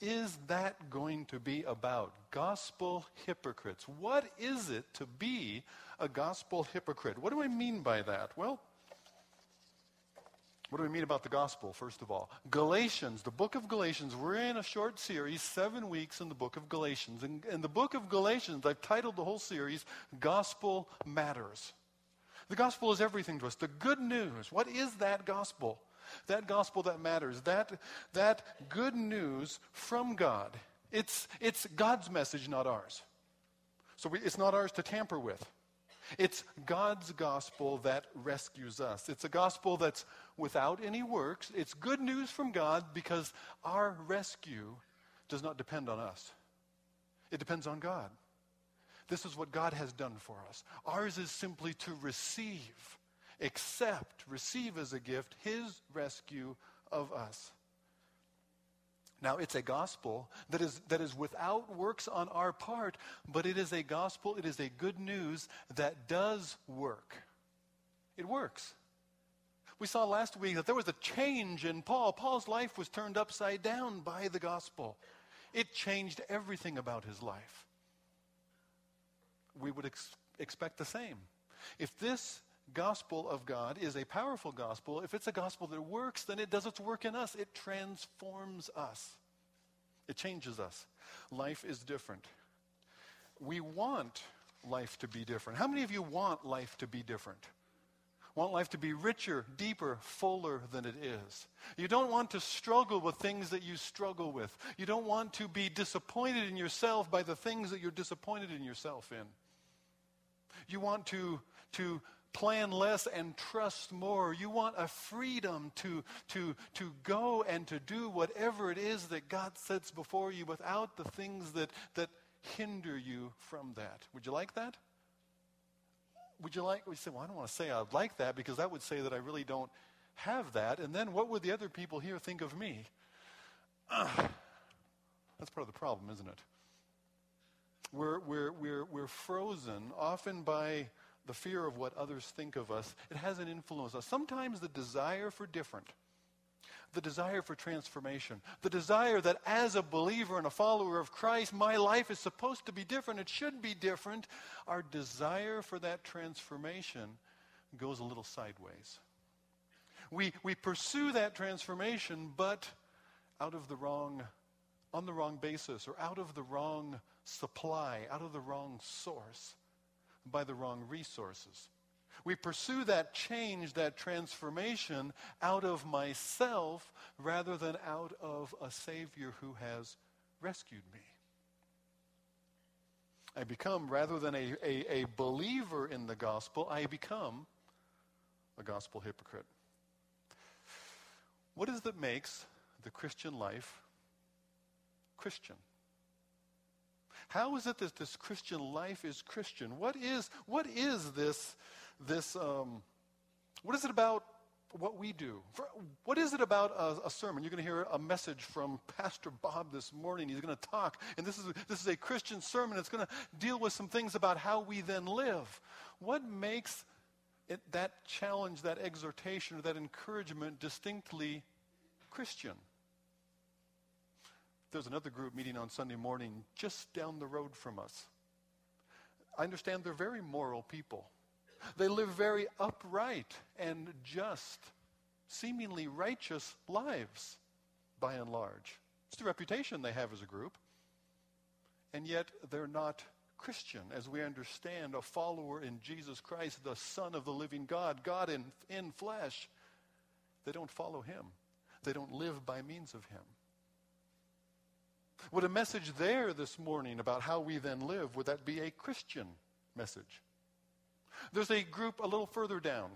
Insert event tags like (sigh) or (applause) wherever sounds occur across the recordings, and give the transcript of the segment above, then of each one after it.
is that going to be about? Gospel hypocrites. What is it to be a gospel hypocrite? What do I mean by that? Well, what do we mean about the gospel, first of all? Galatians, the book of Galatians. We're in a short series, seven weeks in the book of Galatians. In, in the book of Galatians, I've titled the whole series, Gospel Matters. The gospel is everything to us. The good news. What is that gospel? That gospel that matters. That, that good news from God. It's, it's God's message, not ours. So we, it's not ours to tamper with. It's God's gospel that rescues us. It's a gospel that's without any works. It's good news from God because our rescue does not depend on us, it depends on God. This is what God has done for us. Ours is simply to receive, accept, receive as a gift His rescue of us. Now, it's a gospel that is, that is without works on our part, but it is a gospel, it is a good news that does work. It works. We saw last week that there was a change in Paul. Paul's life was turned upside down by the gospel, it changed everything about his life. We would ex- expect the same. If this gospel of God is a powerful gospel, if it's a gospel that works, then it does its work in us. It transforms us, it changes us. Life is different. We want life to be different. How many of you want life to be different? Want life to be richer, deeper, fuller than it is. You don't want to struggle with things that you struggle with. You don't want to be disappointed in yourself by the things that you're disappointed in yourself in. You want to, to plan less and trust more. You want a freedom to, to, to go and to do whatever it is that God sets before you without the things that, that hinder you from that. Would you like that? Would you like, we say, well, I don't want to say I'd like that because that would say that I really don't have that. And then what would the other people here think of me? That's part of the problem, isn't it? We're, we're, we're, we're frozen often by the fear of what others think of us, it has an influence on us. Sometimes the desire for different, the desire for transformation, the desire that as a believer and a follower of Christ, my life is supposed to be different, it should be different, our desire for that transformation goes a little sideways. We, we pursue that transformation, but out of the wrong, on the wrong basis, or out of the wrong supply, out of the wrong source by the wrong resources. We pursue that change, that transformation out of myself rather than out of a Savior who has rescued me. I become, rather than a, a, a believer in the gospel, I become a gospel hypocrite. What is that makes the Christian life Christian? How is it that this Christian life is Christian? What is, what is this, this um, what is it about what we do? For, what is it about a, a, sermon? You're going to hear a message from Pastor Bob this morning. He's going to talk, and this is, this is a Christian sermon. It's going to deal with some things about how we then live. What makes it, that challenge, that exhortation, or that encouragement distinctly Christian? There's another group meeting on Sunday morning just down the road from us. I understand they're very moral people. They live very upright and just, seemingly righteous lives, by and large. It's the reputation they have as a group. And yet they're not Christian as we understand a follower in Jesus Christ, the Son of the living God, God in, in flesh. They don't follow him, they don't live by means of him. Would a message there this morning about how we then live, would that be a Christian message? There's a group a little further down.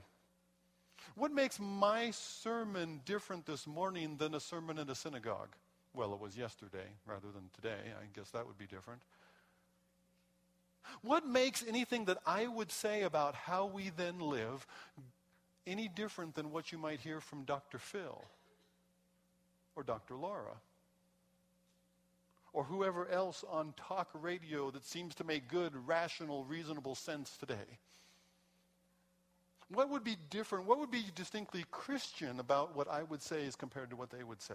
What makes my sermon different this morning than a sermon in a synagogue? Well, it was yesterday rather than today. I guess that would be different. What makes anything that I would say about how we then live any different than what you might hear from Dr. Phil or Dr. Laura? Or whoever else on talk radio that seems to make good, rational, reasonable sense today? What would be different? What would be distinctly Christian about what I would say as compared to what they would say?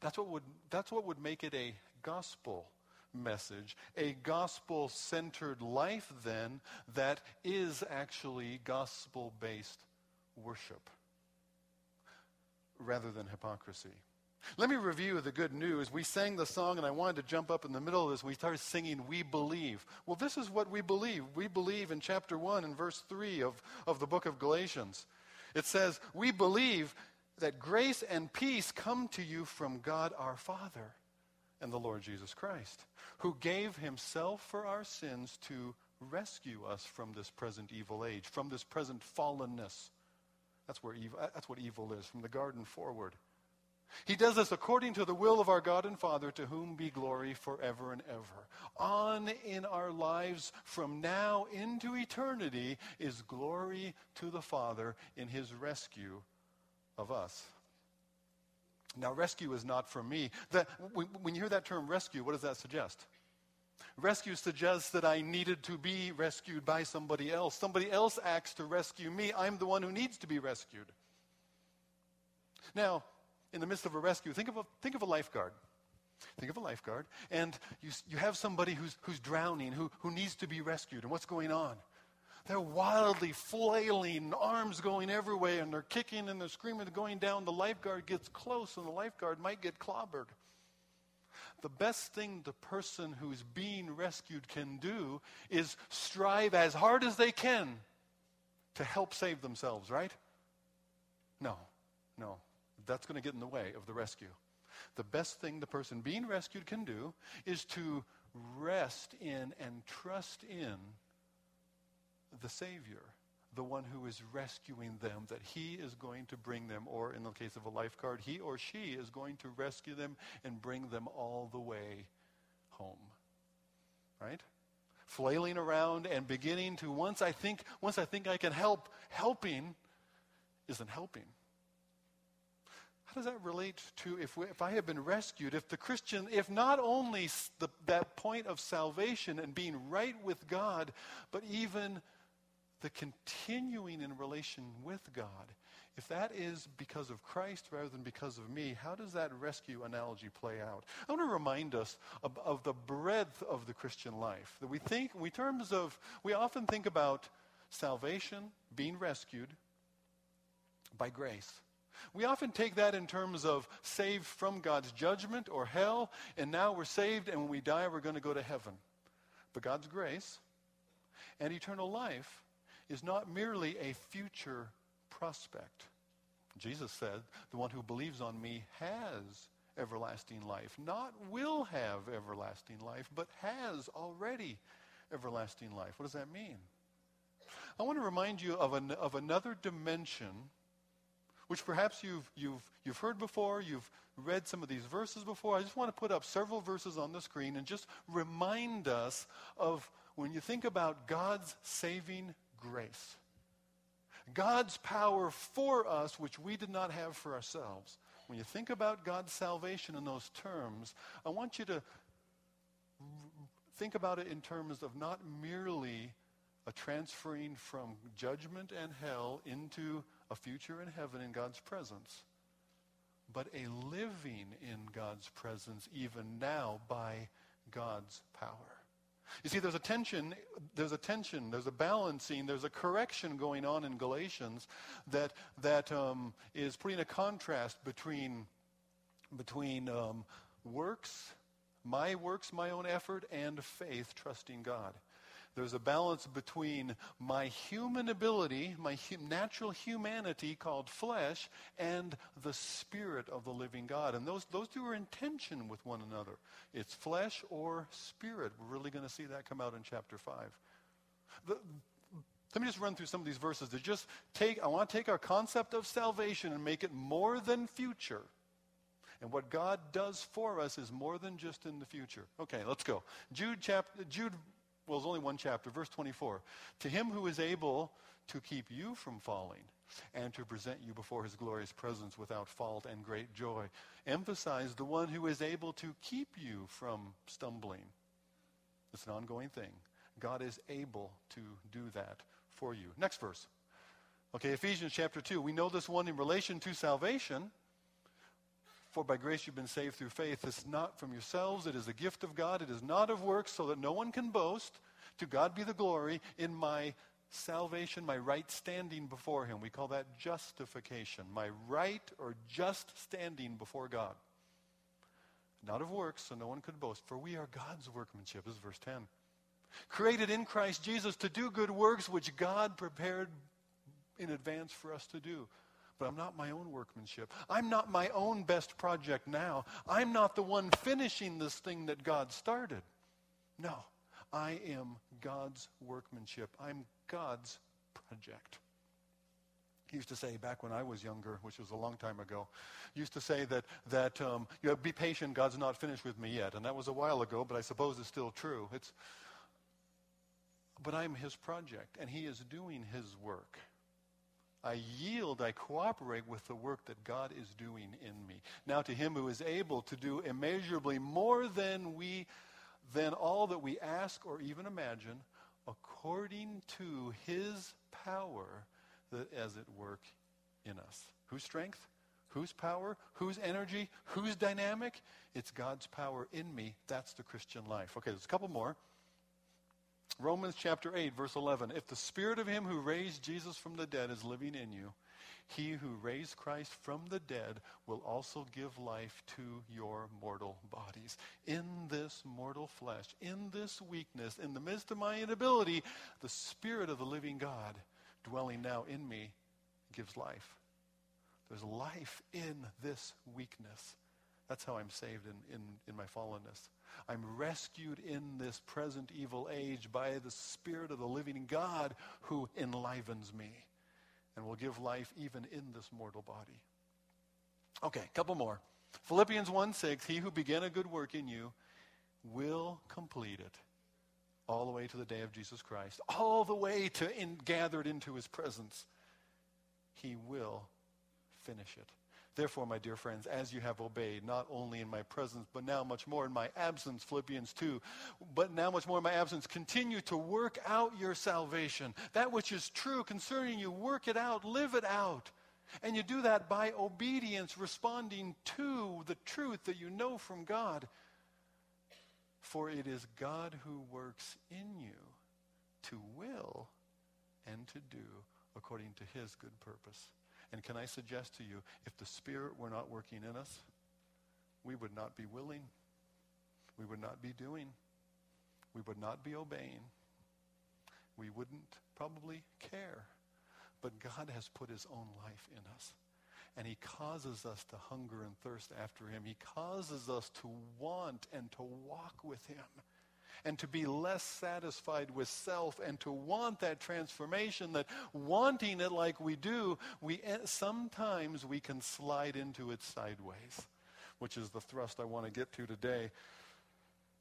That's what would, that's what would make it a gospel message, a gospel centered life, then, that is actually gospel based worship rather than hypocrisy. Let me review the good news. We sang the song, and I wanted to jump up in the middle of this. We started singing, We Believe. Well, this is what we believe. We believe in chapter 1 and verse 3 of, of the book of Galatians. It says, We believe that grace and peace come to you from God our Father and the Lord Jesus Christ, who gave himself for our sins to rescue us from this present evil age, from this present fallenness. That's, where evil, that's what evil is, from the garden forward. He does this according to the will of our God and Father, to whom be glory forever and ever. On in our lives from now into eternity is glory to the Father in his rescue of us. Now, rescue is not for me. That, when you hear that term rescue, what does that suggest? Rescue suggests that I needed to be rescued by somebody else. Somebody else acts to rescue me. I'm the one who needs to be rescued. Now, in the midst of a rescue, think of a, think of a lifeguard. Think of a lifeguard, and you, you have somebody who's, who's drowning, who, who needs to be rescued. And what's going on? They're wildly flailing, arms going everywhere, and they're kicking and they're screaming, they're going down. The lifeguard gets close, and the lifeguard might get clobbered. The best thing the person who's being rescued can do is strive as hard as they can to help save themselves, right? No, no. That's going to get in the way of the rescue. The best thing the person being rescued can do is to rest in and trust in the Savior, the one who is rescuing them, that he is going to bring them, or in the case of a lifeguard, he or she is going to rescue them and bring them all the way home. Right? Flailing around and beginning to once I think once I think I can help, helping isn't helping. How does that relate to if, we, if I have been rescued, if the Christian, if not only the, that point of salvation and being right with God, but even the continuing in relation with God, if that is because of Christ rather than because of me, how does that rescue analogy play out? I want to remind us of, of the breadth of the Christian life. That we think, we terms of, we often think about salvation, being rescued by grace. We often take that in terms of saved from God's judgment or hell, and now we're saved, and when we die, we're going to go to heaven. But God's grace and eternal life is not merely a future prospect. Jesus said, The one who believes on me has everlasting life. Not will have everlasting life, but has already everlasting life. What does that mean? I want to remind you of, an, of another dimension which perhaps you've, you've, you've heard before, you've read some of these verses before. I just want to put up several verses on the screen and just remind us of when you think about God's saving grace. God's power for us, which we did not have for ourselves. When you think about God's salvation in those terms, I want you to think about it in terms of not merely a transferring from judgment and hell into a future in heaven in God's presence, but a living in God's presence even now by God's power. You see, there's a tension, there's a tension, there's a balancing, there's a correction going on in Galatians that, that um, is putting a contrast between, between um, works, my works, my own effort, and faith, trusting God. There's a balance between my human ability, my natural humanity called flesh, and the spirit of the living God. And those, those two are in tension with one another. It's flesh or spirit. We're really going to see that come out in chapter 5. The, let me just run through some of these verses to just take, I want to take our concept of salvation and make it more than future. And what God does for us is more than just in the future. Okay, let's go. Jude chapter Jude well, there's only one chapter, verse 24. To him who is able to keep you from falling and to present you before his glorious presence without fault and great joy. Emphasize the one who is able to keep you from stumbling. It's an ongoing thing. God is able to do that for you. Next verse. Okay, Ephesians chapter 2. We know this one in relation to salvation. For by grace you've been saved through faith. It's not from yourselves, it is a gift of God. It is not of works, so that no one can boast. To God be the glory in my salvation, my right standing before Him. We call that justification. My right or just standing before God. Not of works, so no one could boast. For we are God's workmanship. This is verse 10. Created in Christ Jesus to do good works which God prepared in advance for us to do. But I'm not my own workmanship. I'm not my own best project now. I'm not the one finishing this thing that God started. No, I am God's workmanship. I'm God's project. He used to say back when I was younger, which was a long time ago, used to say that, that um, you know, be patient, God's not finished with me yet. And that was a while ago, but I suppose it's still true. It's, but I'm his project, and he is doing his work. I yield, I cooperate with the work that God is doing in me. Now to him who is able to do immeasurably more than we than all that we ask or even imagine, according to his power that is at work in us. Whose strength? Whose power? Whose energy? Whose dynamic? It's God's power in me. That's the Christian life. Okay, there's a couple more. Romans chapter 8, verse 11. If the spirit of him who raised Jesus from the dead is living in you, he who raised Christ from the dead will also give life to your mortal bodies. In this mortal flesh, in this weakness, in the midst of my inability, the Spirit of the living God dwelling now in me gives life. There's life in this weakness. That's how I'm saved in, in, in my fallenness. I'm rescued in this present evil age by the Spirit of the living God who enlivens me and will give life even in this mortal body. Okay, a couple more. Philippians 1 6, he who began a good work in you will complete it all the way to the day of Jesus Christ, all the way to in, gathered into his presence. He will finish it. Therefore, my dear friends, as you have obeyed, not only in my presence, but now much more in my absence, Philippians 2, but now much more in my absence, continue to work out your salvation. That which is true concerning you, work it out, live it out. And you do that by obedience, responding to the truth that you know from God. For it is God who works in you to will and to do according to his good purpose. And can I suggest to you, if the Spirit were not working in us, we would not be willing. We would not be doing. We would not be obeying. We wouldn't probably care. But God has put his own life in us. And he causes us to hunger and thirst after him. He causes us to want and to walk with him and to be less satisfied with self and to want that transformation that wanting it like we do we eh, sometimes we can slide into it sideways which is the thrust i want to get to today.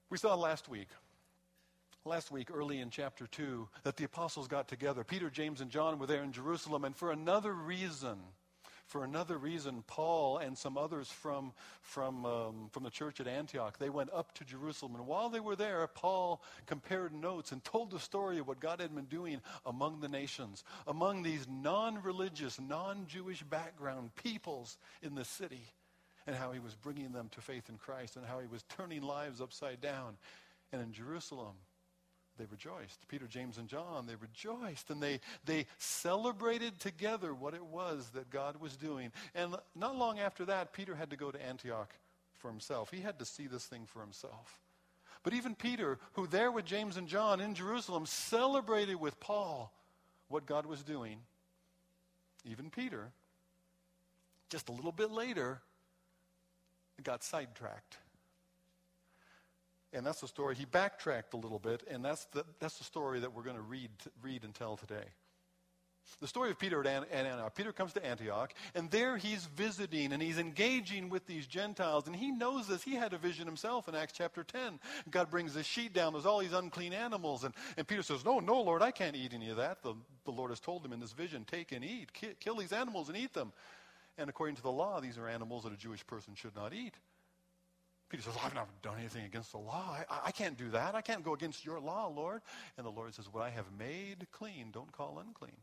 We saw last week last week early in chapter 2 that the apostles got together. Peter james and john were there in jerusalem and for another reason for another reason, Paul and some others from, from, um, from the church at Antioch, they went up to Jerusalem. And while they were there, Paul compared notes and told the story of what God had been doing among the nations, among these non-religious, non-Jewish background peoples in the city, and how he was bringing them to faith in Christ and how he was turning lives upside down. And in Jerusalem, they rejoiced. Peter, James, and John, they rejoiced and they, they celebrated together what it was that God was doing. And not long after that, Peter had to go to Antioch for himself. He had to see this thing for himself. But even Peter, who there with James and John in Jerusalem celebrated with Paul what God was doing, even Peter, just a little bit later, got sidetracked. And that's the story. He backtracked a little bit, and that's the, that's the story that we're going to read, read and tell today. The story of Peter at Antioch. Peter comes to Antioch, and there he's visiting and he's engaging with these Gentiles. And he knows this. He had a vision himself in Acts chapter 10. God brings the sheet down. There's all these unclean animals. And, and Peter says, No, no, Lord, I can't eat any of that. The, the Lord has told him in this vision, Take and eat. Kill these animals and eat them. And according to the law, these are animals that a Jewish person should not eat. Peter says, I've never done anything against the law. I, I can't do that. I can't go against your law, Lord. And the Lord says, What I have made clean, don't call unclean.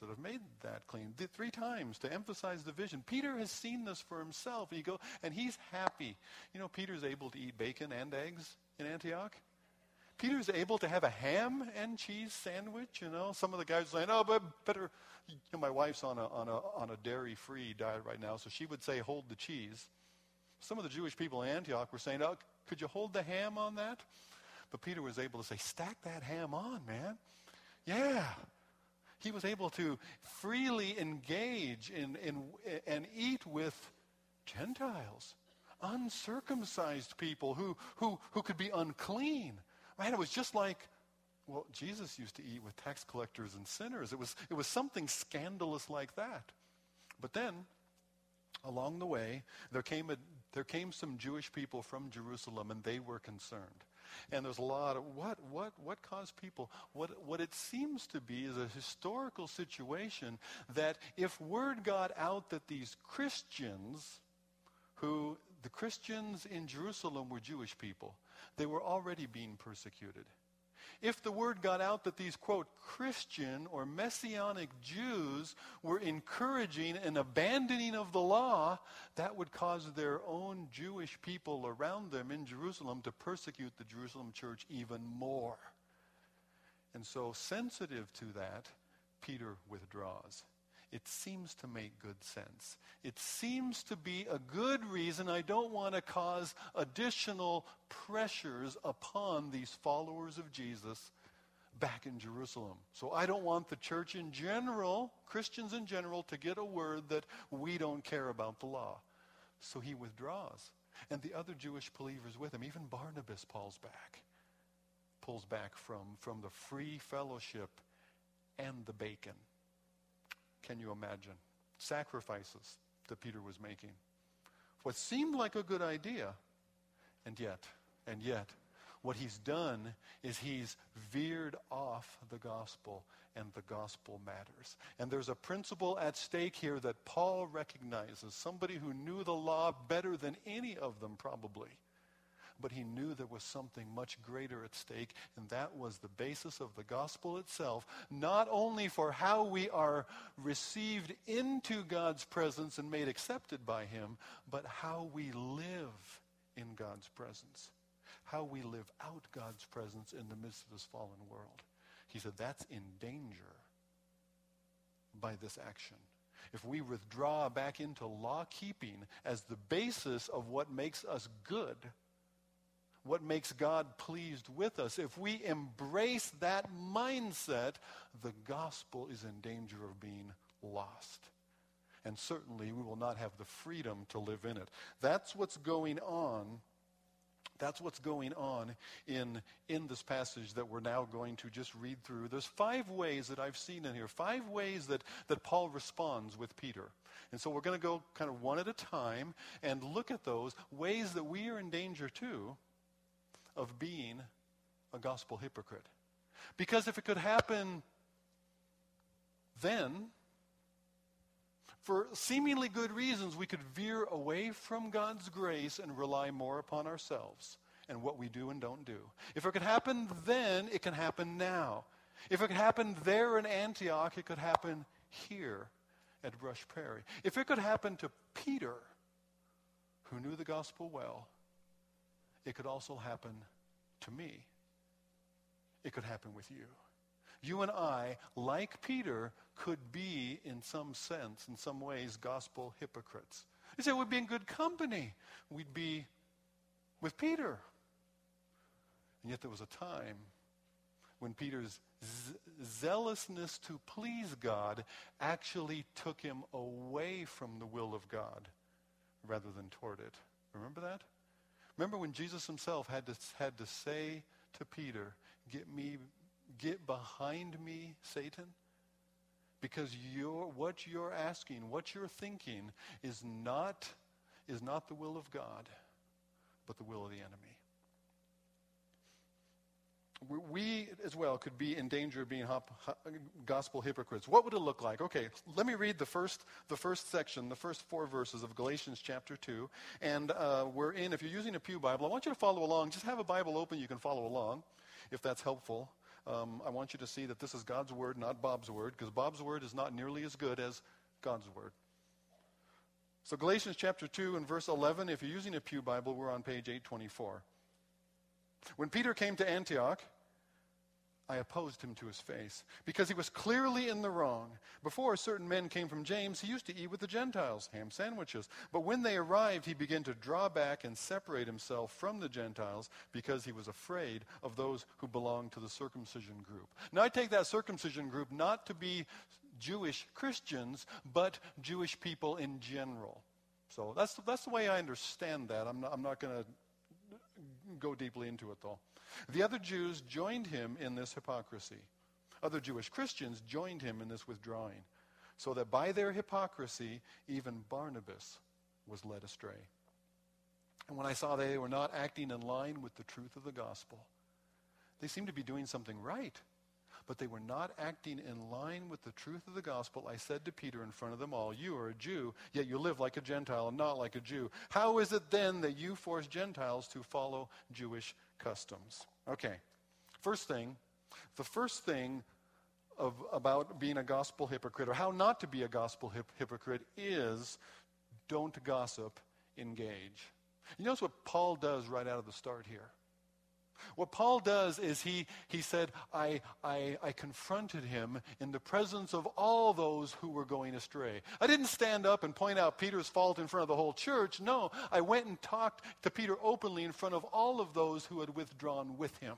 that have made that clean. Three times to emphasize the vision. Peter has seen this for himself. He go, and he's happy. You know, Peter's able to eat bacon and eggs in Antioch. Peter's able to have a ham and cheese sandwich. You know, some of the guys are saying, "Oh, but better." You know, my wife's on a on a on a dairy-free diet right now, so she would say, "Hold the cheese." Some of the Jewish people in Antioch were saying, "Oh, could you hold the ham on that?" But Peter was able to say, "Stack that ham on, man." Yeah, he was able to freely engage in, in, and eat with Gentiles, uncircumcised people who, who, who could be unclean. Man, it was just like, well, Jesus used to eat with tax collectors and sinners. It was, it was something scandalous like that. But then, along the way, there came, a, there came some Jewish people from Jerusalem, and they were concerned. And there's a lot of what, what, what caused people? What, what it seems to be is a historical situation that if word got out that these Christians, who the Christians in Jerusalem were Jewish people, they were already being persecuted if the word got out that these, quote, Christian or Messianic Jews were encouraging an abandoning of the law, that would cause their own Jewish people around them in Jerusalem to persecute the Jerusalem church even more. And so, sensitive to that, Peter withdraws. It seems to make good sense. It seems to be a good reason I don't want to cause additional pressures upon these followers of Jesus back in Jerusalem. So I don't want the church in general, Christians in general, to get a word that we don't care about the law. So he withdraws. And the other Jewish believers with him, even Barnabas pulls back, pulls back from, from the free fellowship and the bacon. Can you imagine? Sacrifices that Peter was making. What seemed like a good idea, and yet, and yet, what he's done is he's veered off the gospel, and the gospel matters. And there's a principle at stake here that Paul recognizes, somebody who knew the law better than any of them, probably but he knew there was something much greater at stake, and that was the basis of the gospel itself, not only for how we are received into God's presence and made accepted by him, but how we live in God's presence, how we live out God's presence in the midst of this fallen world. He said that's in danger by this action if we withdraw back into law keeping as the basis of what makes us good, what makes God pleased with us. If we embrace that mindset, the gospel is in danger of being lost. And certainly we will not have the freedom to live in it. That's what's going on. That's what's going on in, in this passage that we're now going to just read through. There's five ways that I've seen in here, five ways that, that Paul responds with Peter. And so we're going to go kind of one at a time and look at those ways that we are in danger too of being a gospel hypocrite. Because if it could happen then, for seemingly good reasons, we could veer away from God's grace and rely more upon ourselves and what we do and don't do. If it could happen then, it can happen now. If it could happen there in Antioch, it could happen here at Brush Prairie. If it could happen to Peter, who knew the gospel well, it could also happen to me. It could happen with you. You and I, like Peter, could be, in some sense, in some ways, gospel hypocrites. You say we'd be in good company. We'd be with Peter. And yet there was a time when Peter's z- zealousness to please God actually took him away from the will of God rather than toward it. Remember that? Remember when Jesus himself had to, had to say to Peter, get me, get behind me, Satan? Because you're, what you're asking, what you're thinking is not, is not the will of God, but the will of the enemy we as well could be in danger of being hop, gospel hypocrites. What would it look like? Okay, let me read the first, the first section, the first four verses of Galatians chapter 2. And uh, we're in, if you're using a Pew Bible, I want you to follow along. Just have a Bible open, you can follow along if that's helpful. um, I want you to see that this is God's word, not Bob's word, because Bob's word is not nearly as good as God's word. So, Galatians chapter 2 and verse 11, if you're using a Pew Bible, we're on page 824. When Peter came to Antioch, I opposed him to his face because he was clearly in the wrong. Before certain men came from James, he used to eat with the Gentiles, ham sandwiches. But when they arrived, he began to draw back and separate himself from the Gentiles because he was afraid of those who belonged to the circumcision group. Now, I take that circumcision group not to be Jewish Christians, but Jewish people in general. So that's, that's the way I understand that. I'm not, I'm not going to go deeply into it, though. The other Jews joined him in this hypocrisy. Other Jewish Christians joined him in this withdrawing, so that by their hypocrisy, even Barnabas was led astray. And when I saw they were not acting in line with the truth of the gospel, they seemed to be doing something right, but they were not acting in line with the truth of the gospel. I said to Peter in front of them all, You are a Jew, yet you live like a Gentile and not like a Jew. How is it then that you force Gentiles to follow Jewish customs. Okay, first thing, the first thing of, about being a gospel hypocrite or how not to be a gospel hip, hypocrite is don't gossip, engage. You notice what Paul does right out of the start here. What Paul does is he, he said, I, I, I confronted him in the presence of all those who were going astray. I didn't stand up and point out Peter's fault in front of the whole church. No, I went and talked to Peter openly in front of all of those who had withdrawn with him.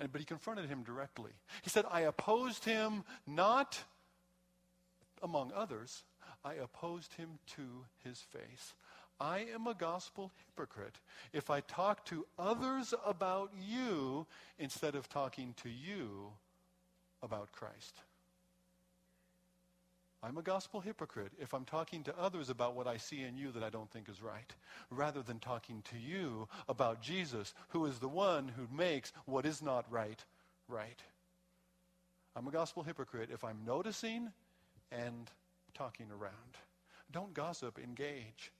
And, but he confronted him directly. He said, I opposed him not among others, I opposed him to his face. I am a gospel hypocrite if I talk to others about you instead of talking to you about Christ. I'm a gospel hypocrite if I'm talking to others about what I see in you that I don't think is right, rather than talking to you about Jesus, who is the one who makes what is not right, right. I'm a gospel hypocrite if I'm noticing and talking around. Don't gossip, engage.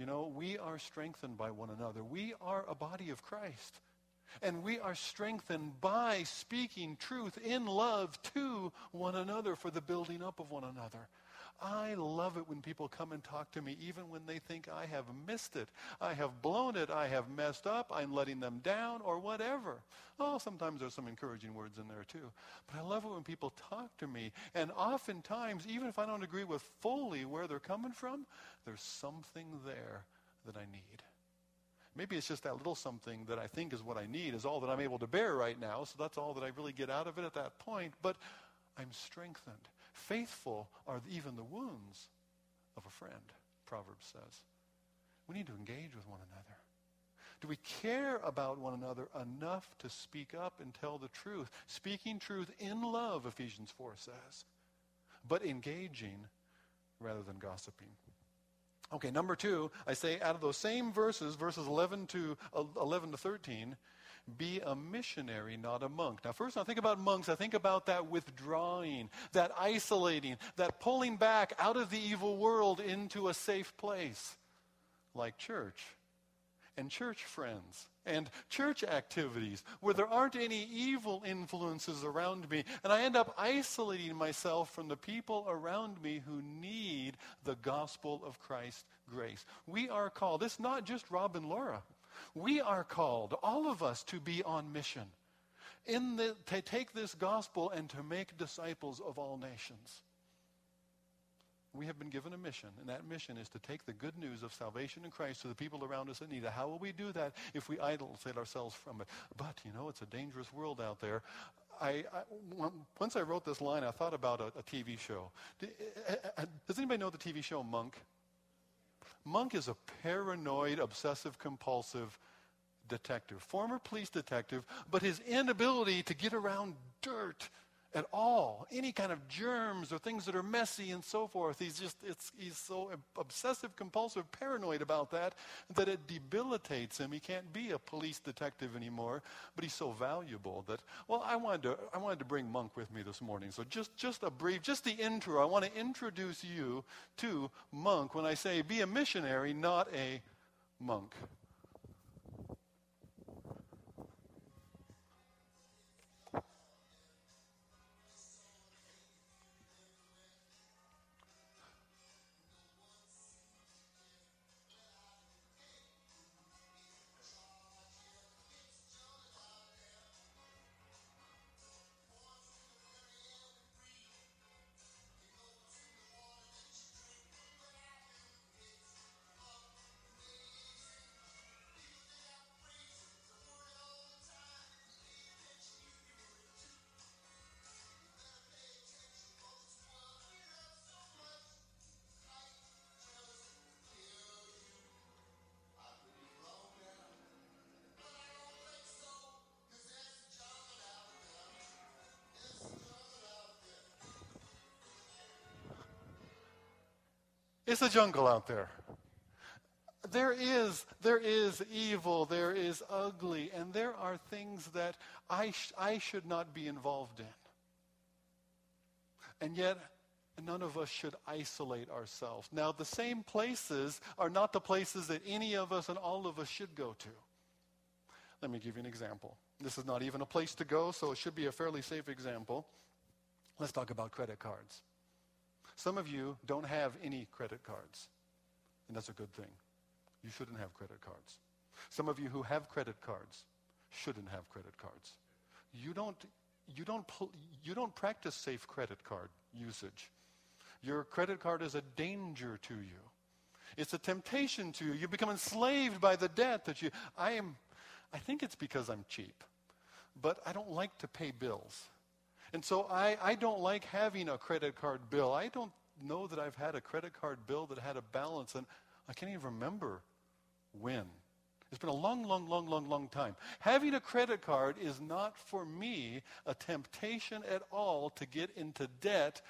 You know, we are strengthened by one another. We are a body of Christ. And we are strengthened by speaking truth in love to one another for the building up of one another. I love it when people come and talk to me, even when they think I have missed it. I have blown it. I have messed up. I'm letting them down or whatever. Oh, sometimes there's some encouraging words in there too. But I love it when people talk to me. And oftentimes, even if I don't agree with fully where they're coming from, there's something there that I need. Maybe it's just that little something that I think is what I need, is all that I'm able to bear right now. So that's all that I really get out of it at that point. But I'm strengthened. Faithful are even the wounds of a friend, Proverbs says. We need to engage with one another. Do we care about one another enough to speak up and tell the truth? Speaking truth in love, Ephesians 4 says, but engaging rather than gossiping. Okay, number two, I say out of those same verses, verses 11 to, uh, 11 to 13, be a missionary, not a monk. Now, first, I think about monks, I think about that withdrawing, that isolating, that pulling back out of the evil world into a safe place, like church and church friends and church activities where there aren't any evil influences around me. And I end up isolating myself from the people around me who need the gospel of Christ's grace. We are called, it's not just Rob and Laura. We are called, all of us, to be on mission. In the, to take this gospel and to make disciples of all nations. We have been given a mission, and that mission is to take the good news of salvation in Christ to the people around us in need. How will we do that if we isolate ourselves from it? But, you know, it's a dangerous world out there. I, I, once I wrote this line, I thought about a, a TV show. Uh, uh, uh, does anybody know the TV show Monk? Monk is a paranoid, obsessive compulsive detective, former police detective, but his inability to get around dirt at all, any kind of germs or things that are messy and so forth. He's just, he's so obsessive, compulsive, paranoid about that that it debilitates him. He can't be a police detective anymore, but he's so valuable that, well, I wanted to, I wanted to bring Monk with me this morning. So just, just a brief, just the intro. I want to introduce you to Monk when I say be a missionary, not a monk. It's a jungle out there. There is, there is evil, there is ugly, and there are things that I, sh- I should not be involved in. And yet, none of us should isolate ourselves. Now, the same places are not the places that any of us and all of us should go to. Let me give you an example. This is not even a place to go, so it should be a fairly safe example. Let's talk about credit cards. Some of you don't have any credit cards, and that's a good thing. You shouldn't have credit cards. Some of you who have credit cards shouldn't have credit cards. You don't, you don't, you don't practice safe credit card usage. Your credit card is a danger to you. It's a temptation to you. You become enslaved by the debt that you. I am. I think it's because I'm cheap, but I don't like to pay bills. And so I, I don't like having a credit card bill. I don't know that I've had a credit card bill that had a balance, and I can't even remember when. It's been a long, long, long, long, long time. Having a credit card is not for me a temptation at all to get into debt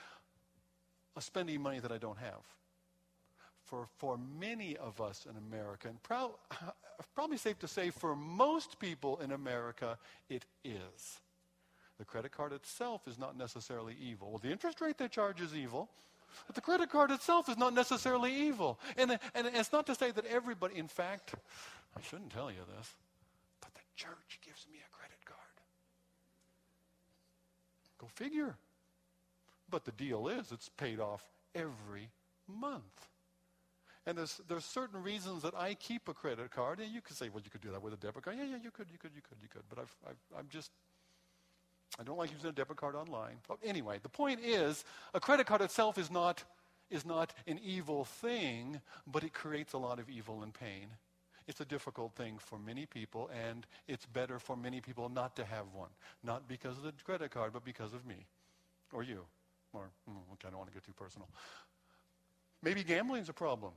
of spending money that I don't have. For, for many of us in America, and pro- (laughs) probably safe to say for most people in America, it is. The credit card itself is not necessarily evil. Well, the interest rate they charge is evil. But the credit card itself is not necessarily evil. And, and it's not to say that everybody, in fact, I shouldn't tell you this, but the church gives me a credit card. Go figure. But the deal is it's paid off every month. And there's, there's certain reasons that I keep a credit card. And you could say, well, you could do that with a debit card. Yeah, yeah, you could, you could, you could, you could. But I've, I've, I'm just I don't like using a debit card online. But anyway, the point is, a credit card itself is not, is not an evil thing, but it creates a lot of evil and pain. It's a difficult thing for many people, and it's better for many people not to have one. Not because of the credit card, but because of me or you. Or, okay, I don't want to get too personal. Maybe gambling's a problem.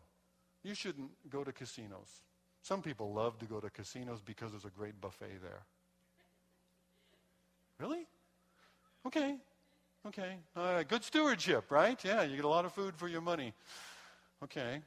You shouldn't go to casinos. Some people love to go to casinos because there's a great buffet there. Really? Okay. Okay. Uh, good stewardship, right? Yeah, you get a lot of food for your money. Okay.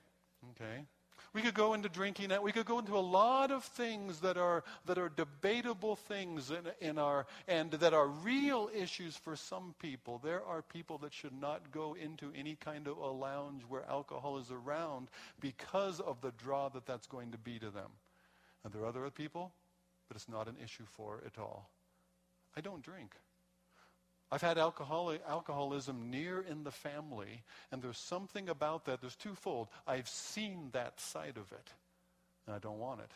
Okay. We could go into drinking. We could go into a lot of things that are that are debatable things in, in our and that are real issues for some people. There are people that should not go into any kind of a lounge where alcohol is around because of the draw that that's going to be to them. And there are other people that it's not an issue for at all. I don't drink. I've had alcoholic, alcoholism near in the family, and there's something about that. There's twofold. I've seen that side of it, and I don't want it.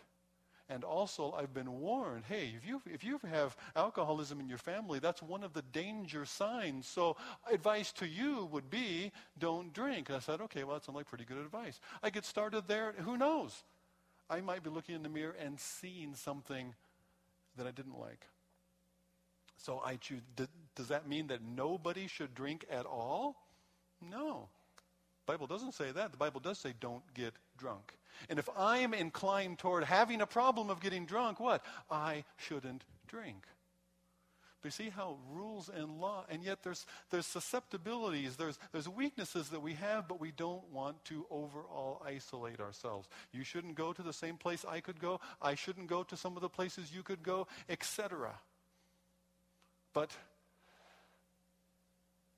And also, I've been warned hey, if you, if you have alcoholism in your family, that's one of the danger signs. So, advice to you would be don't drink. And I said, okay, well, that sounds like pretty good advice. I get started there, who knows? I might be looking in the mirror and seeing something that I didn't like. So I choose. Does that mean that nobody should drink at all? No. The Bible doesn't say that. The Bible does say don't get drunk. And if I'm inclined toward having a problem of getting drunk, what? I shouldn't drink. But you see how rules and law, and yet there's, there's susceptibilities, there's, there's weaknesses that we have, but we don't want to overall isolate ourselves. You shouldn't go to the same place I could go. I shouldn't go to some of the places you could go, etc. But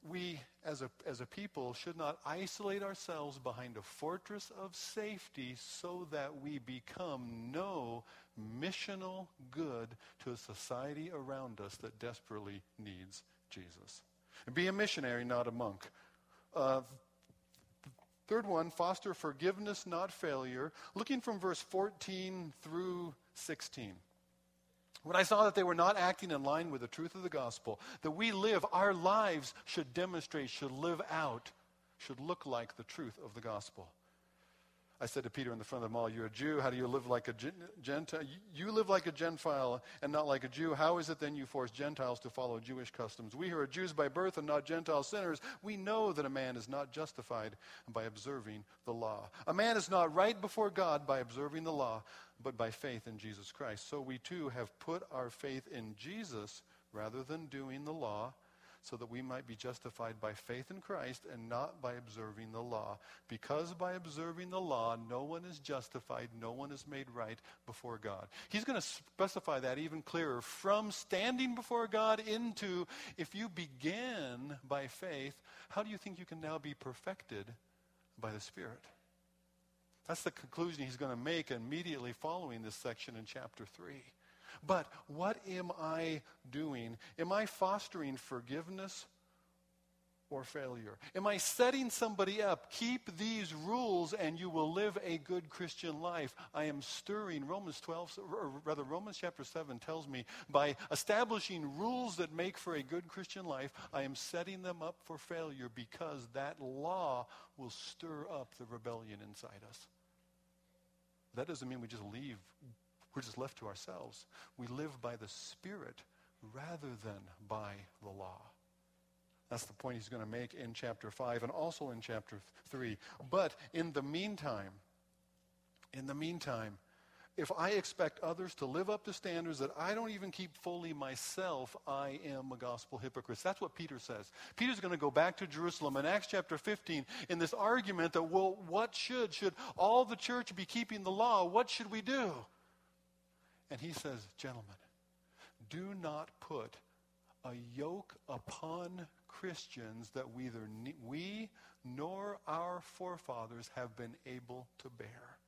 we, as a, as a people, should not isolate ourselves behind a fortress of safety so that we become no missional good to a society around us that desperately needs Jesus. And be a missionary, not a monk. Uh, third one, foster forgiveness, not failure. Looking from verse 14 through 16. When I saw that they were not acting in line with the truth of the gospel, that we live, our lives should demonstrate, should live out, should look like the truth of the gospel. I said to Peter in the front of the mall, You're a Jew. How do you live like a Gentile? You live like a Gentile and not like a Jew. How is it then you force Gentiles to follow Jewish customs? We who are Jews by birth and not Gentile sinners, we know that a man is not justified by observing the law. A man is not right before God by observing the law, but by faith in Jesus Christ. So we too have put our faith in Jesus rather than doing the law so that we might be justified by faith in Christ and not by observing the law. Because by observing the law, no one is justified, no one is made right before God. He's going to specify that even clearer from standing before God into if you begin by faith, how do you think you can now be perfected by the Spirit? That's the conclusion he's going to make immediately following this section in chapter 3. But what am I doing? Am I fostering forgiveness or failure? Am I setting somebody up? Keep these rules and you will live a good Christian life. I am stirring Romans 12, or rather Romans chapter 7 tells me by establishing rules that make for a good Christian life, I am setting them up for failure because that law will stir up the rebellion inside us. That doesn't mean we just leave we're just left to ourselves. We live by the Spirit rather than by the law. That's the point he's going to make in chapter 5 and also in chapter 3. But in the meantime, in the meantime, if I expect others to live up to standards that I don't even keep fully myself, I am a gospel hypocrite. That's what Peter says. Peter's going to go back to Jerusalem in Acts chapter 15 in this argument that, well, what should? Should all the church be keeping the law? What should we do? And he says, Gentlemen, do not put a yoke upon Christians that we neither we nor our forefathers have been able to bear.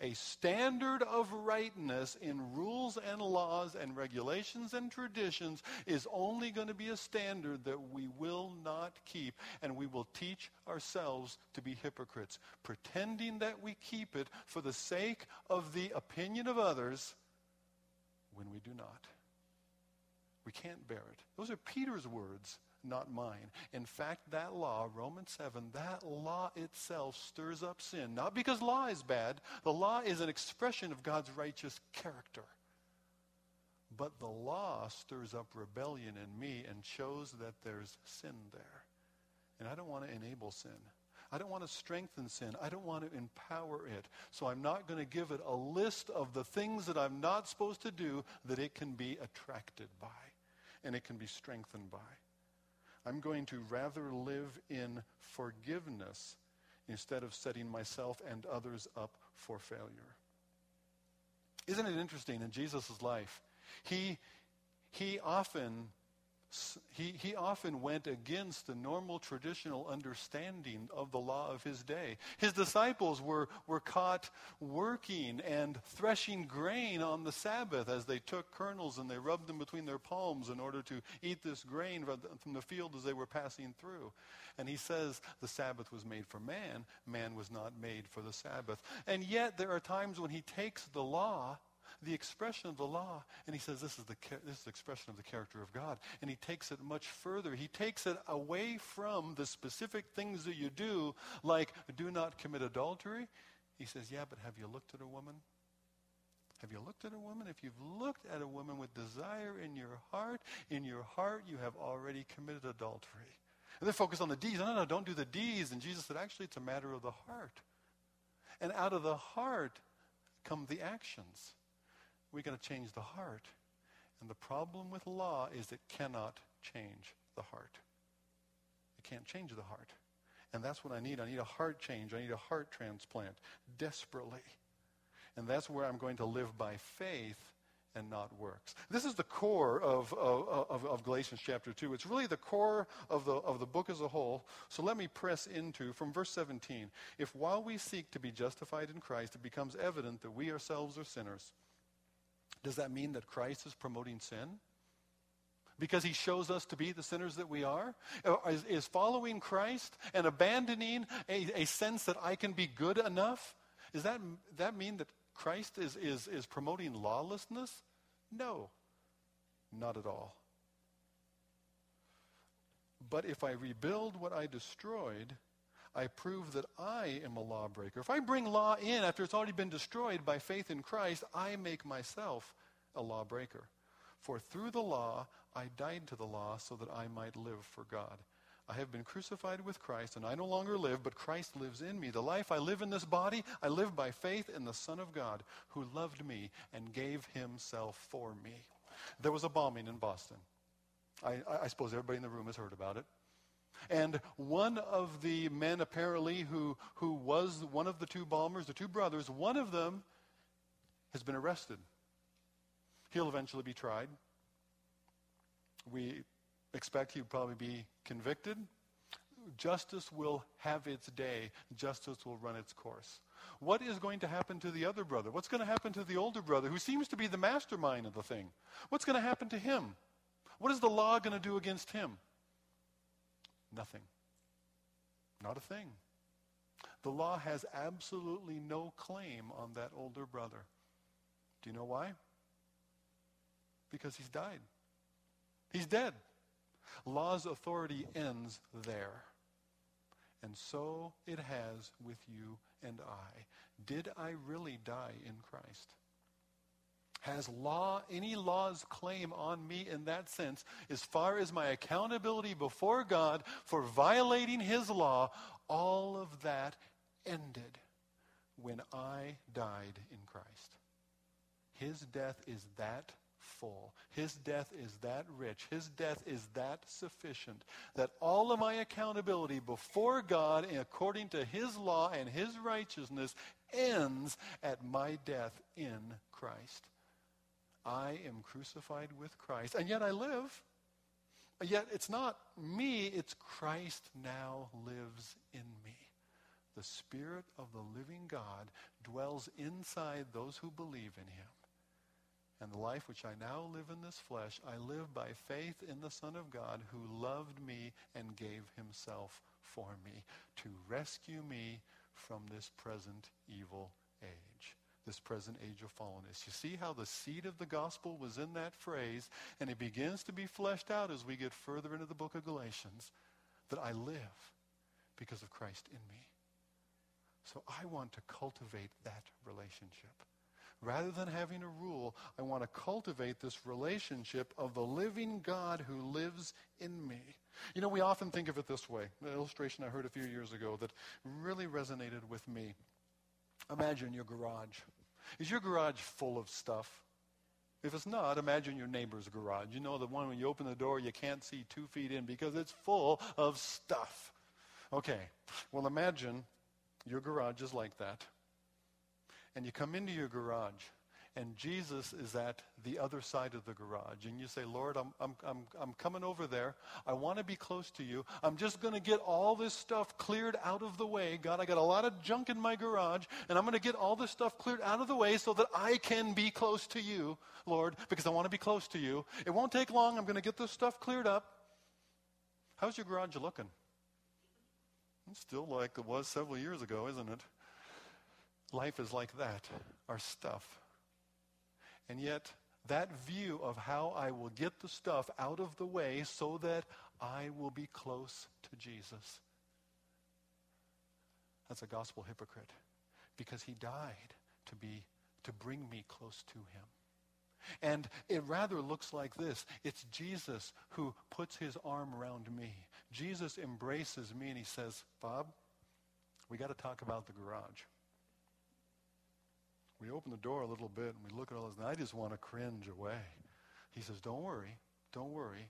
A standard of rightness in rules and laws and regulations and traditions is only going to be a standard that we will not keep, and we will teach ourselves to be hypocrites, pretending that we keep it for the sake of the opinion of others when we do not. We can't bear it. Those are Peter's words, not mine. In fact, that law, Romans 7, that law itself stirs up sin. Not because law is bad, the law is an expression of God's righteous character. But the law stirs up rebellion in me and shows that there's sin there. And I don't want to enable sin. I don't want to strengthen sin. I don't want to empower it. So I'm not going to give it a list of the things that I'm not supposed to do that it can be attracted by and it can be strengthened by. I'm going to rather live in forgiveness instead of setting myself and others up for failure. Isn't it interesting in Jesus' life? He, he often he, he often went against the normal traditional understanding of the law of his day. His disciples were, were caught working and threshing grain on the Sabbath as they took kernels and they rubbed them between their palms in order to eat this grain from the field as they were passing through. And he says the Sabbath was made for man, man was not made for the Sabbath. And yet there are times when he takes the law the expression of the law, and he says this is, the, this is the expression of the character of God. And he takes it much further. He takes it away from the specific things that you do, like do not commit adultery. He says, yeah, but have you looked at a woman? Have you looked at a woman? If you've looked at a woman with desire in your heart, in your heart you have already committed adultery. And they're focused on the deeds. No, no, no, don't do the deeds. And Jesus said, actually, it's a matter of the heart. And out of the heart come the actions we got to change the heart. And the problem with law is it cannot change the heart. It can't change the heart. And that's what I need. I need a heart change. I need a heart transplant desperately. And that's where I'm going to live by faith and not works. This is the core of, of, of, of, Galatians chapter 2. It's really the core of the, of the book as a whole. So let me press into from verse 17. If while we seek to be justified in Christ, it becomes evident that we ourselves are sinners, does that mean that Christ is promoting sin? Because he shows us to be the sinners that we are? Is, is following Christ and abandoning a, a sense that I can be good enough? Does that, that mean that Christ is, is, is promoting lawlessness? No, not at all. But if I rebuild what I destroyed, I prove that I am a lawbreaker. If I bring law in after it's already been destroyed by faith in Christ, I make myself a lawbreaker. For through the law I died to the law so that I might live for God. I have been crucified with Christ, and I no longer live, but Christ lives in me. The life I live in this body, I live by faith in the Son of God, who loved me and gave himself for me. There was a bombing in Boston. I, I suppose everybody in the room has heard about it. And one of the men, apparently, who, who was one of the two bombers, the two brothers, one of them has been arrested. He'll eventually be tried. We expect he'll probably be convicted. Justice will have its day. Justice will run its course. What is going to happen to the other brother? What's going to happen to the older brother who seems to be the mastermind of the thing? What's going to happen to him? What is the law going to do against him? Nothing. Not a thing. The law has absolutely no claim on that older brother. Do you know why? Because he's died. He's dead. Law's authority ends there. And so it has with you and I. Did I really die in Christ? Has law, any law's claim on me in that sense, as far as my accountability before God for violating his law, all of that ended when I died in Christ. His death is that full. His death is that rich. His death is that sufficient that all of my accountability before God, according to His law and His righteousness, ends at my death in Christ. I am crucified with Christ, and yet I live. Yet it's not me, it's Christ now lives in me. The Spirit of the living God dwells inside those who believe in him. And the life which I now live in this flesh, I live by faith in the Son of God who loved me and gave himself for me to rescue me from this present evil this present age of fallenness. You see how the seed of the gospel was in that phrase, and it begins to be fleshed out as we get further into the book of Galatians that I live because of Christ in me. So I want to cultivate that relationship. Rather than having a rule, I want to cultivate this relationship of the living God who lives in me. You know, we often think of it this way. An illustration I heard a few years ago that really resonated with me. Imagine your garage. Is your garage full of stuff? If it's not, imagine your neighbor's garage. You know, the one when you open the door, you can't see two feet in because it's full of stuff. Okay, well, imagine your garage is like that and you come into your garage and Jesus is at the other side of the garage. And you say, Lord, I'm, I'm, I'm, I'm coming over there. I want to be close to you. I'm just going to get all this stuff cleared out of the way. God, I got a lot of junk in my garage, and I'm going to get all this stuff cleared out of the way so that I can be close to you, Lord, because I want to be close to you. It won't take long. I'm going to get this stuff cleared up. How's your garage looking? It's still like it was several years ago, isn't it? Life is like that, our stuff. And yet, that view of how I will get the stuff out of the way so that I will be close to Jesus. That's a gospel hypocrite because he died to be to bring me close to him. And it rather looks like this. It's Jesus who puts his arm around me. Jesus embraces me and he says, "Bob, we got to talk about the garage." We open the door a little bit and we look at all this, and I just want to cringe away. He says, Don't worry, don't worry.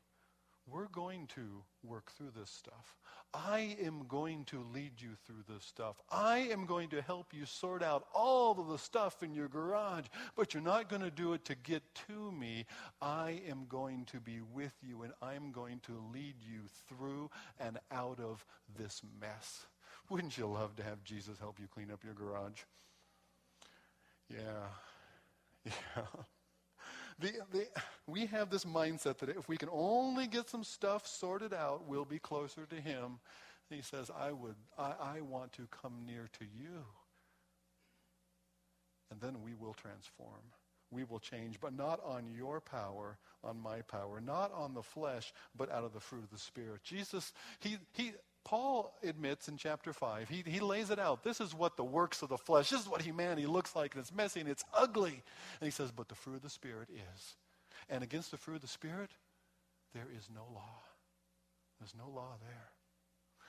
We're going to work through this stuff. I am going to lead you through this stuff. I am going to help you sort out all of the stuff in your garage, but you're not going to do it to get to me. I am going to be with you and I'm going to lead you through and out of this mess. Wouldn't you love to have Jesus help you clean up your garage? Yeah. (laughs) Yeah. The, the, we have this mindset that if we can only get some stuff sorted out, we'll be closer to him. And he says, I would, I, I want to come near to you. And then we will transform. We will change, but not on your power, on my power, not on the flesh, but out of the fruit of the Spirit. Jesus, he, he, Paul admits in chapter 5, he, he lays it out. This is what the works of the flesh, this is what humanity looks like, and it's messy and it's ugly. And he says, but the fruit of the Spirit is. And against the fruit of the Spirit, there is no law. There's no law there.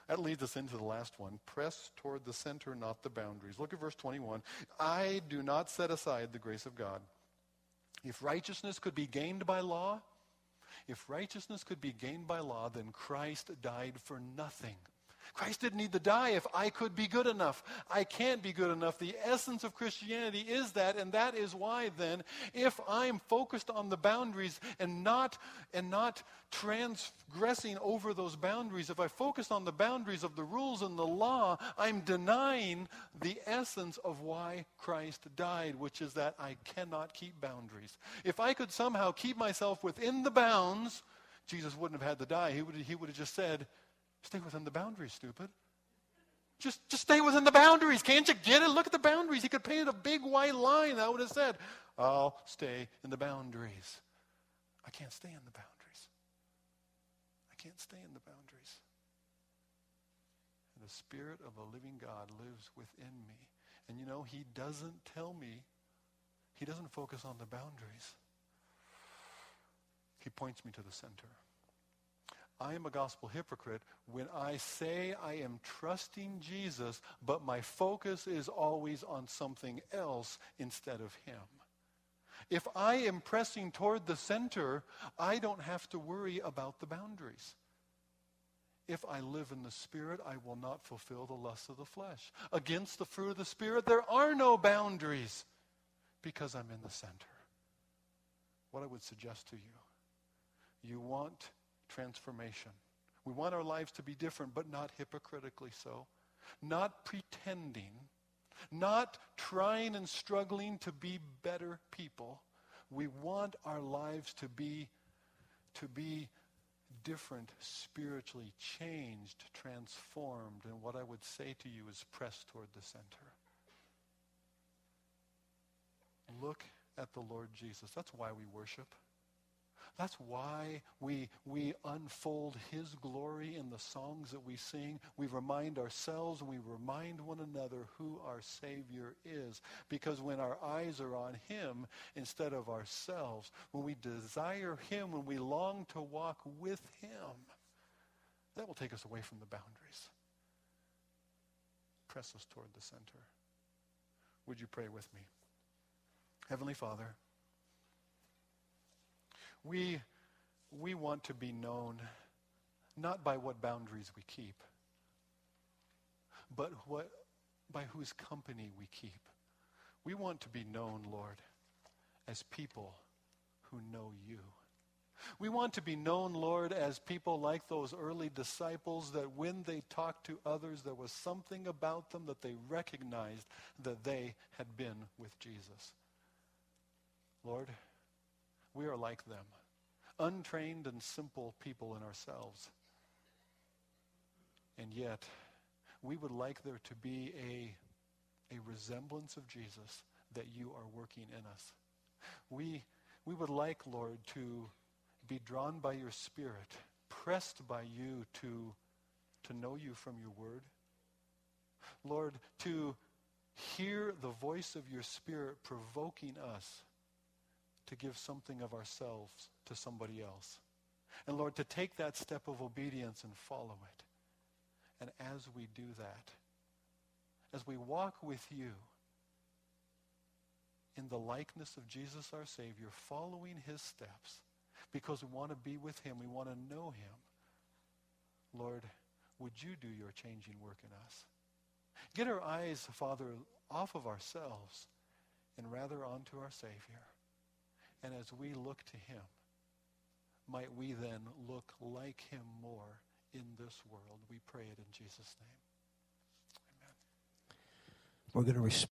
That leads us into the last one. Press toward the center, not the boundaries. Look at verse 21. I do not set aside the grace of God. If righteousness could be gained by law, If righteousness could be gained by law, then Christ died for nothing. Christ didn't need to die if I could be good enough. I can't be good enough. The essence of Christianity is that, and that is why then, if I'm focused on the boundaries and not and not transgressing over those boundaries, if I focus on the boundaries of the rules and the law, I'm denying the essence of why Christ died, which is that I cannot keep boundaries. If I could somehow keep myself within the bounds, Jesus wouldn't have had to die. He would, he would have just said, Stay within the boundaries, stupid. Just, just stay within the boundaries. Can't you get it? Look at the boundaries. He could paint a big white line. That would have said, I'll stay in the boundaries. I can't stay in the boundaries. I can't stay in the boundaries. And the Spirit of the living God lives within me. And you know, He doesn't tell me, He doesn't focus on the boundaries. He points me to the center. I am a gospel hypocrite when I say I am trusting Jesus, but my focus is always on something else instead of him. If I am pressing toward the center, I don't have to worry about the boundaries. If I live in the Spirit, I will not fulfill the lusts of the flesh. Against the fruit of the Spirit, there are no boundaries because I'm in the center. What I would suggest to you, you want transformation. We want our lives to be different, but not hypocritically so. Not pretending, not trying and struggling to be better people. We want our lives to be, to be different, spiritually changed, transformed. And what I would say to you is press toward the center. Look at the Lord Jesus. That's why we worship. That's why we, we unfold his glory in the songs that we sing. We remind ourselves and we remind one another who our Savior is. Because when our eyes are on him instead of ourselves, when we desire him, when we long to walk with him, that will take us away from the boundaries. Press us toward the center. Would you pray with me? Heavenly Father, we, we want to be known not by what boundaries we keep, but what, by whose company we keep. We want to be known, Lord, as people who know you. We want to be known, Lord, as people like those early disciples that when they talked to others, there was something about them that they recognized that they had been with Jesus. Lord, we are like them, untrained and simple people in ourselves. And yet, we would like there to be a, a resemblance of Jesus that you are working in us. We, we would like, Lord, to be drawn by your Spirit, pressed by you to, to know you from your word. Lord, to hear the voice of your Spirit provoking us to give something of ourselves to somebody else. And Lord, to take that step of obedience and follow it. And as we do that, as we walk with you in the likeness of Jesus our Savior, following his steps, because we want to be with him, we want to know him, Lord, would you do your changing work in us? Get our eyes, Father, off of ourselves and rather onto our Savior. And as we look to him, might we then look like him more in this world. We pray it in Jesus' name. Amen. We're going to respond.